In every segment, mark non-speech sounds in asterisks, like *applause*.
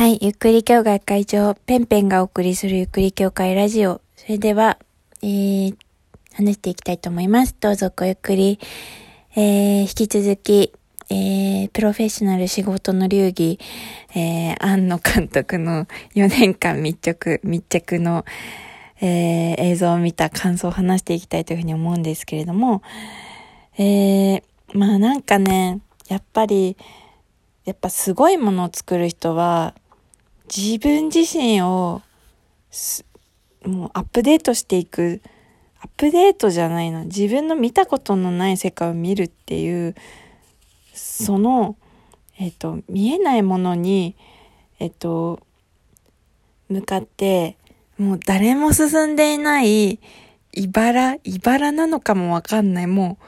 はい、ゆっくり協会会長、ペンペンがお送りするゆっくり協会ラジオ。それでは、えー、話していきたいと思います。どうぞごゆっくり。えー、引き続き、えー、プロフェッショナル仕事の流儀、えー、庵野監督の4年間密着、密着の、えー、映像を見た感想を話していきたいというふうに思うんですけれども、えー、まあなんかね、やっぱり、やっぱすごいものを作る人は、自分自身を、もうアップデートしていく、アップデートじゃないな、自分の見たことのない世界を見るっていう、その、えっ、と、見えないものに、えっ、と、向かって、もう誰も進んでいない、茨、茨なのかもわかんない、も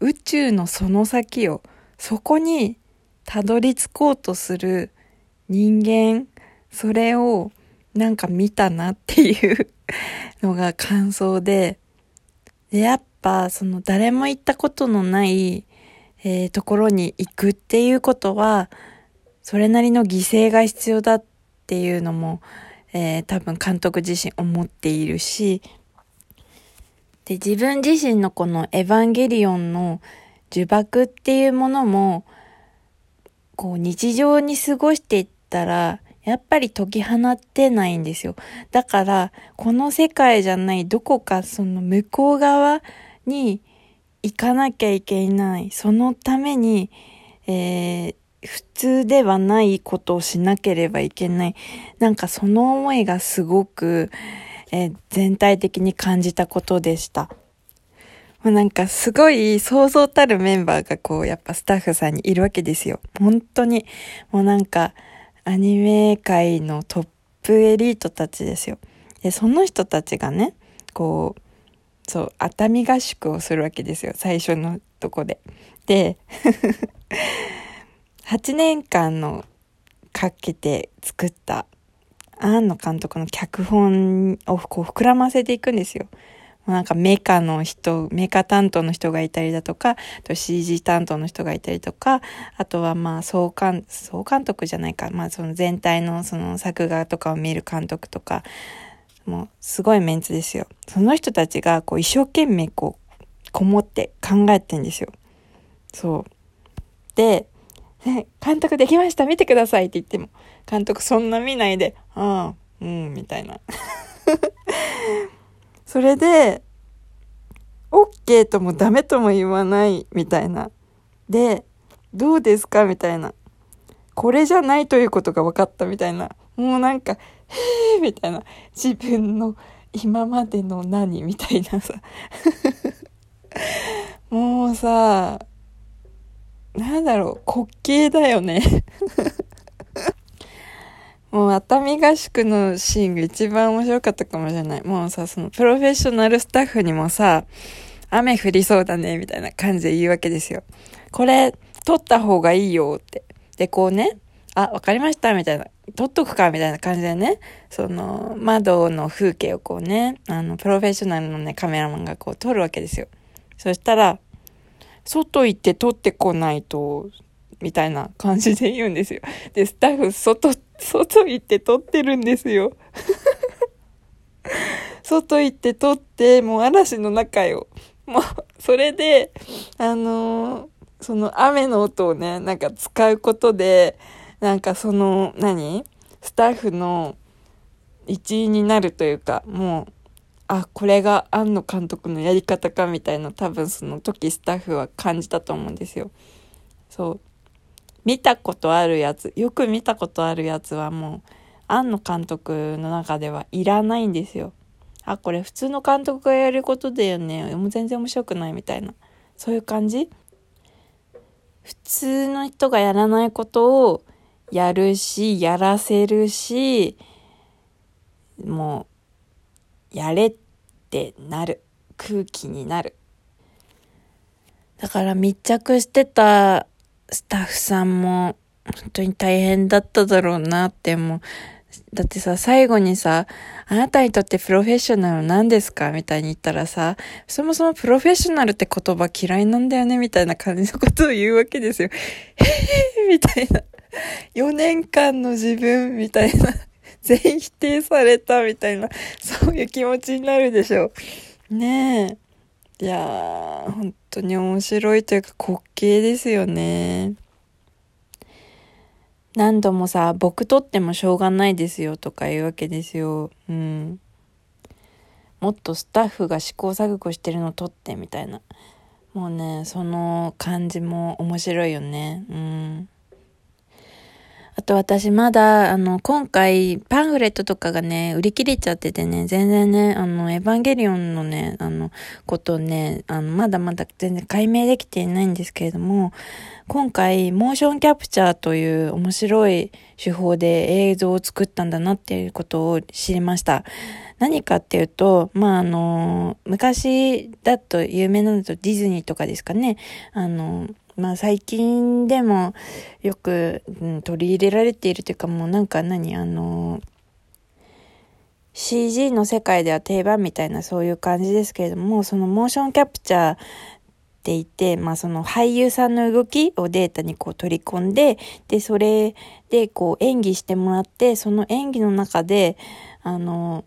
う、宇宙のその先を、そこにたどり着こうとする人間、それをなんか見たなっていうのが感想で、で、やっぱその誰も行ったことのない、えー、ところに行くっていうことは、それなりの犠牲が必要だっていうのも、えー、多分監督自身思っているし、で、自分自身のこのエヴァンゲリオンの呪縛っていうものも、こう日常に過ごしていったら、やっぱり解き放ってないんですよ。だから、この世界じゃないどこかその向こう側に行かなきゃいけない。そのために、えー、普通ではないことをしなければいけない。なんかその思いがすごく、えー、全体的に感じたことでした。もうなんかすごい想像たるメンバーがこうやっぱスタッフさんにいるわけですよ。本当に。もうなんかアニメ界のトップエリートたちですよ。で、その人たちがね、こう、そう、熱海合宿をするわけですよ。最初のとこで。で、*laughs* 8年間のかけて作った庵野監督の脚本をこう膨らませていくんですよ。なんかメカの人、メカ担当の人がいたりだとか、あと CG 担当の人がいたりとか、あとはまあ総監、総監督じゃないか、まあその全体のその作画とかを見る監督とか、もうすごいメンツですよ。その人たちがこう一生懸命こう、こもって考えてんですよ。そう。で、ね、監督できました見てくださいって言っても、監督そんな見ないで、ああ、うん、みたいな。それで、OK ともダメとも言わないみたいな。で、どうですか？みたいな。これじゃないということが分かったみたいな。もうなんか、へえみたいな。自分の今までの何？みたいなさ。*laughs* もうさ、なんだろう、滑稽だよねもう熱海合宿のシーンが一番面白かったかもしれない。もうさ、そのプロフェッショナルスタッフにもさ、雨降りそうだね、みたいな感じで言うわけですよ。これ、撮った方がいいよって。で、こうね、あ、わかりました、みたいな。撮っとくか、みたいな感じでね、その、窓の風景をこうね、あの、プロフェッショナルのね、カメラマンがこう撮るわけですよ。そしたら、外行って撮ってこないと、みたいな感じで言うんですよ。*laughs* で、スタッフ、外、外行って撮ってるんですよ。*laughs* 外行って撮って、もう嵐の中よ。もう、それで、あのー、その雨の音をね、なんか使うことで、なんかその、何？スタッフの一員になるというか、もう、あ、これが庵野監督のやり方かみたいな多分その時スタッフは感じたと思うんですよ。そう。見たことあるやつ、よく見たことあるやつはもう、庵野監督の中ではいらないんですよ。あ、これ普通の監督がやることだよね。もう全然面白くないみたいな。そういう感じ？普通の人がやらないことをやるし、やらせるし、もう、やれってなる。空気になる。だから密着してたスタッフさんも本当に大変だっただろうなってもうだってさ、最後にさ、あなたにとってプロフェッショナルは何ですか？みたいに言ったらさ、そもそもプロフェッショナルって言葉嫌いなんだよね？みたいな感じのことを言うわけですよ。へみたいな。4年間の自分みたいな。全否定されたみたいな、そういう気持ちになるでしょう。ねえ。いやー、本当に面白いというか滑稽ですよね。何度もさ、僕とってもしょうがないですよとか言うわけですよ。うん。もっとスタッフが試行錯誤してるの撮ってみたいな。もうね、その感じも面白いよね。うん。あと私まだ、あの、今回パンフレットとかがね、売り切れちゃっててね、全然ね、あの、エヴァンゲリオンのね、あの、ことをね、あの、まだまだ全然解明できていないんですけれども、今回、モーションキャプチャーという面白い手法で映像を作ったんだなっていうことを知りました。何かっていうと、まあ、あの、昔だと有名なのとディズニーとかですかね。あの、まあ最近でもよく、うん、取り入れられているというかもうなんか何あの CG の世界では定番みたいなそういう感じですけれどもそのモーションキャプチャーっていて、まあその俳優さんの動きをデータにこう取り込んで、で、それでこう演技してもらって、その演技の中で、あの、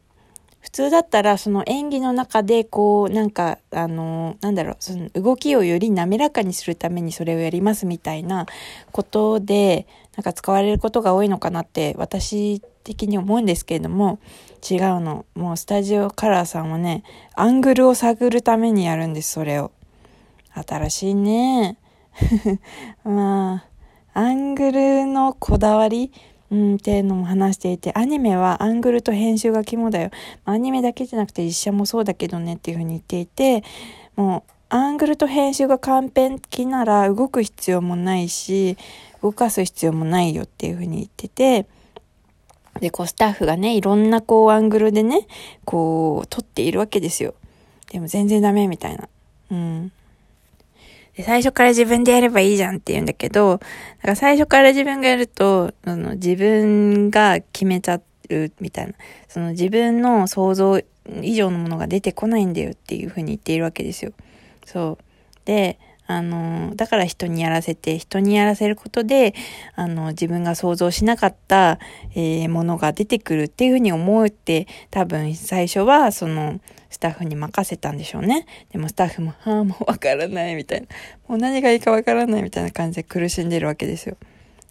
普通だったらその演技の中でこうなんかあのなんだろうその動きをより滑らかにするためにそれをやりますみたいなことでなんか使われることが多いのかなって私的に思うんですけれども違うの。もうスタジオカラーさんはねアングルを探るためにやるんですそれを。新しいね。*laughs* まあアングルのこだわりうん、っていうのも話していて、アニメはアングルと編集が肝だよ。アニメだけじゃなくて実写もそうだけどねっていうふうに言っていて、もう、アングルと編集が完璧なら動く必要もないし、動かす必要もないよっていうふうに言ってて、で、こうスタッフがね、いろんなこうアングルでね、こう撮っているわけですよ。でも全然ダメみたいな。うん。最初から自分でやればいいじゃんって言うんだけど、だか最初から自分がやると、あの自分が決めちゃうみたいな、その自分の想像以上のものが出てこないんだよっていうふうに言っているわけですよ。そう。で、あの、だから人にやらせて、人にやらせることで、あの、自分が想像しなかった、えー、ものが出てくるっていうふうに思うって、多分最初は、その、タッフに任せたんでしょうね。でもスタッフも、はあ、もうわからないみたいな。もう何がいいかわからないみたいな感じで苦しんでるわけですよ。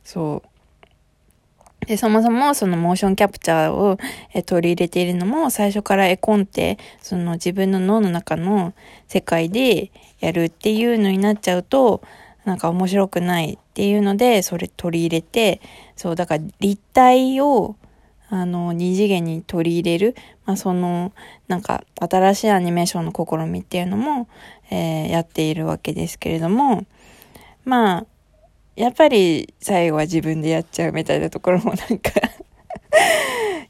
そう。で、そもそもそのモーションキャプチャーを、取り入れているのも最初から絵コンテ、その自分の脳の中の世界でやるっていうのになっちゃうと、なんか面白くないっていうので、それ取り入れて、そう、だから立体を、あの、二次元に取り入れる、まあ、その、なんか、新しいアニメーションの試みっていうのも、えー、やっているわけですけれども、まあ、やっぱり最後は自分でやっちゃうみたいなところも *laughs* なんか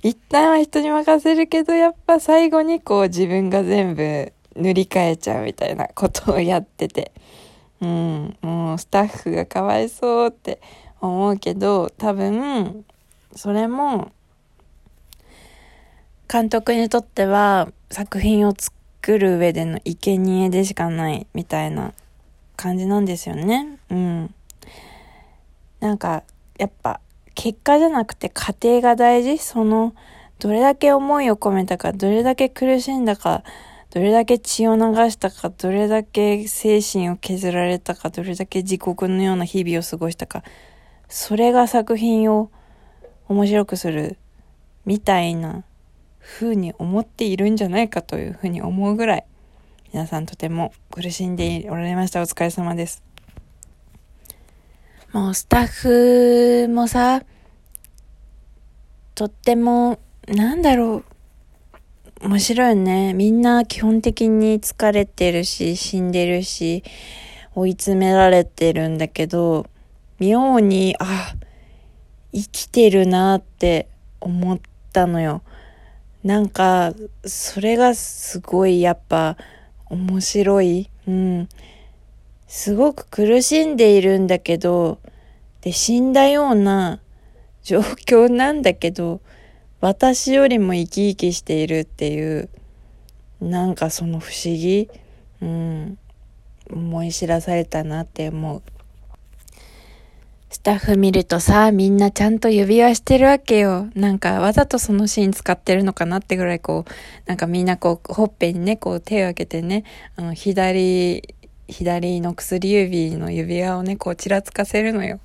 一旦は人に任せるけど、やっぱ最後にこう自分が全部塗り替えちゃうみたいなことをやってて。うん、もうスタッフがかわいそうって思うけど、多分、それも、監督にとっては作品を作る上での生贄でしかないみたいな感じなんですよね。うん。なんか、やっぱ、結果じゃなくて過程が大事？その、どれだけ思いを込めたか、どれだけ苦しんだか、どれだけ血を流したか、どれだけ精神を削られたか、どれだけ地獄のような日々を過ごしたか、それが作品を面白くする、みたいな風に思っているんじゃないかというふうに思うぐらい、皆さんとても苦しんでおられました。お疲れ様です。もうスタッフもさ、とっても、なんだろう、面白いね。みんな基本的に疲れてるし、死んでるし、追い詰められてるんだけど、妙に、あ、生きてるなって思ったのよ。なんか、それがすごいやっぱ面白い。うん。すごく苦しんでいるんだけど、で、死んだような状況なんだけど、私よりも生き生きしているっていう、なんかその不思議、うん、思い知らされたなって思う。スタッフ見るとさ、みんなちゃんと指輪してるわけよ。なんかわざとそのシーン使ってるのかなってぐらいこう、なんかみんなこう、ほっぺにね、こう手を開けてね、あの、左、左の薬指の指輪をね、こうちらつかせるのよ。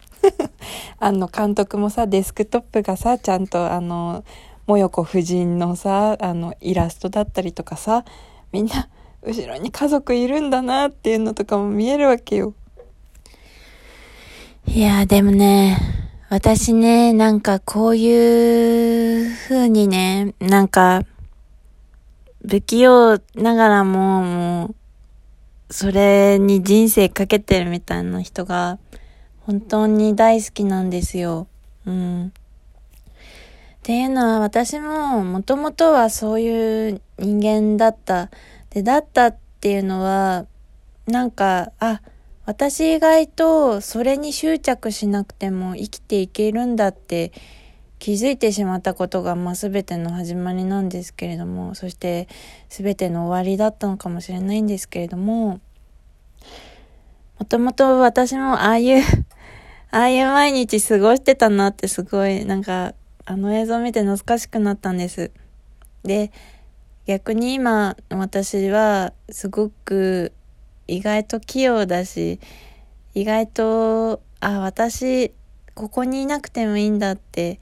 *laughs* あの、監督もさ、デスクトップがさ、ちゃんとあの、もよこ夫人のさ、あの、イラストだったりとかさ、みんな、後ろに家族いるんだなっていうのとかも見えるわけよ。いや、でもね、私ね、なんかこういう風にね、なんか、不器用ながらも、もう、それに人生かけてるみたいな人が、本当に大好きなんですよ。うん。っていうのは私ももともとはそういう人間だった。で、だったっていうのは、なんか、あ、私意外とそれに執着しなくても生きていけるんだって気づいてしまったことが、まあ、全ての始まりなんですけれども、そして全ての終わりだったのかもしれないんですけれども、もともと私もああいう *laughs* ああいう毎日過ごしてたなってすごい、なんか、あの映像見て懐かしくなったんです。で、逆に今、私はすごく意外と器用だし、意外と、あ、私、ここにいなくてもいいんだって、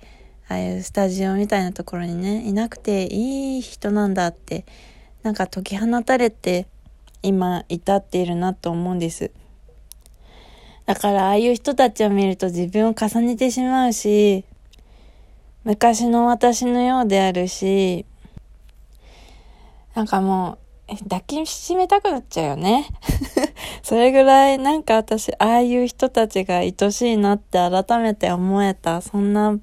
ああいうスタジオみたいなところにね、いなくていい人なんだって、なんか解き放たれて、今、至っているなと思うんです。だから、ああいう人たちを見ると自分を重ねてしまうし、昔の私のようであるし、なんかもう、抱きしめたくなっちゃうよね。*laughs* それぐらいなんか私、ああいう人たちが愛しいなって改めて思えた、そんな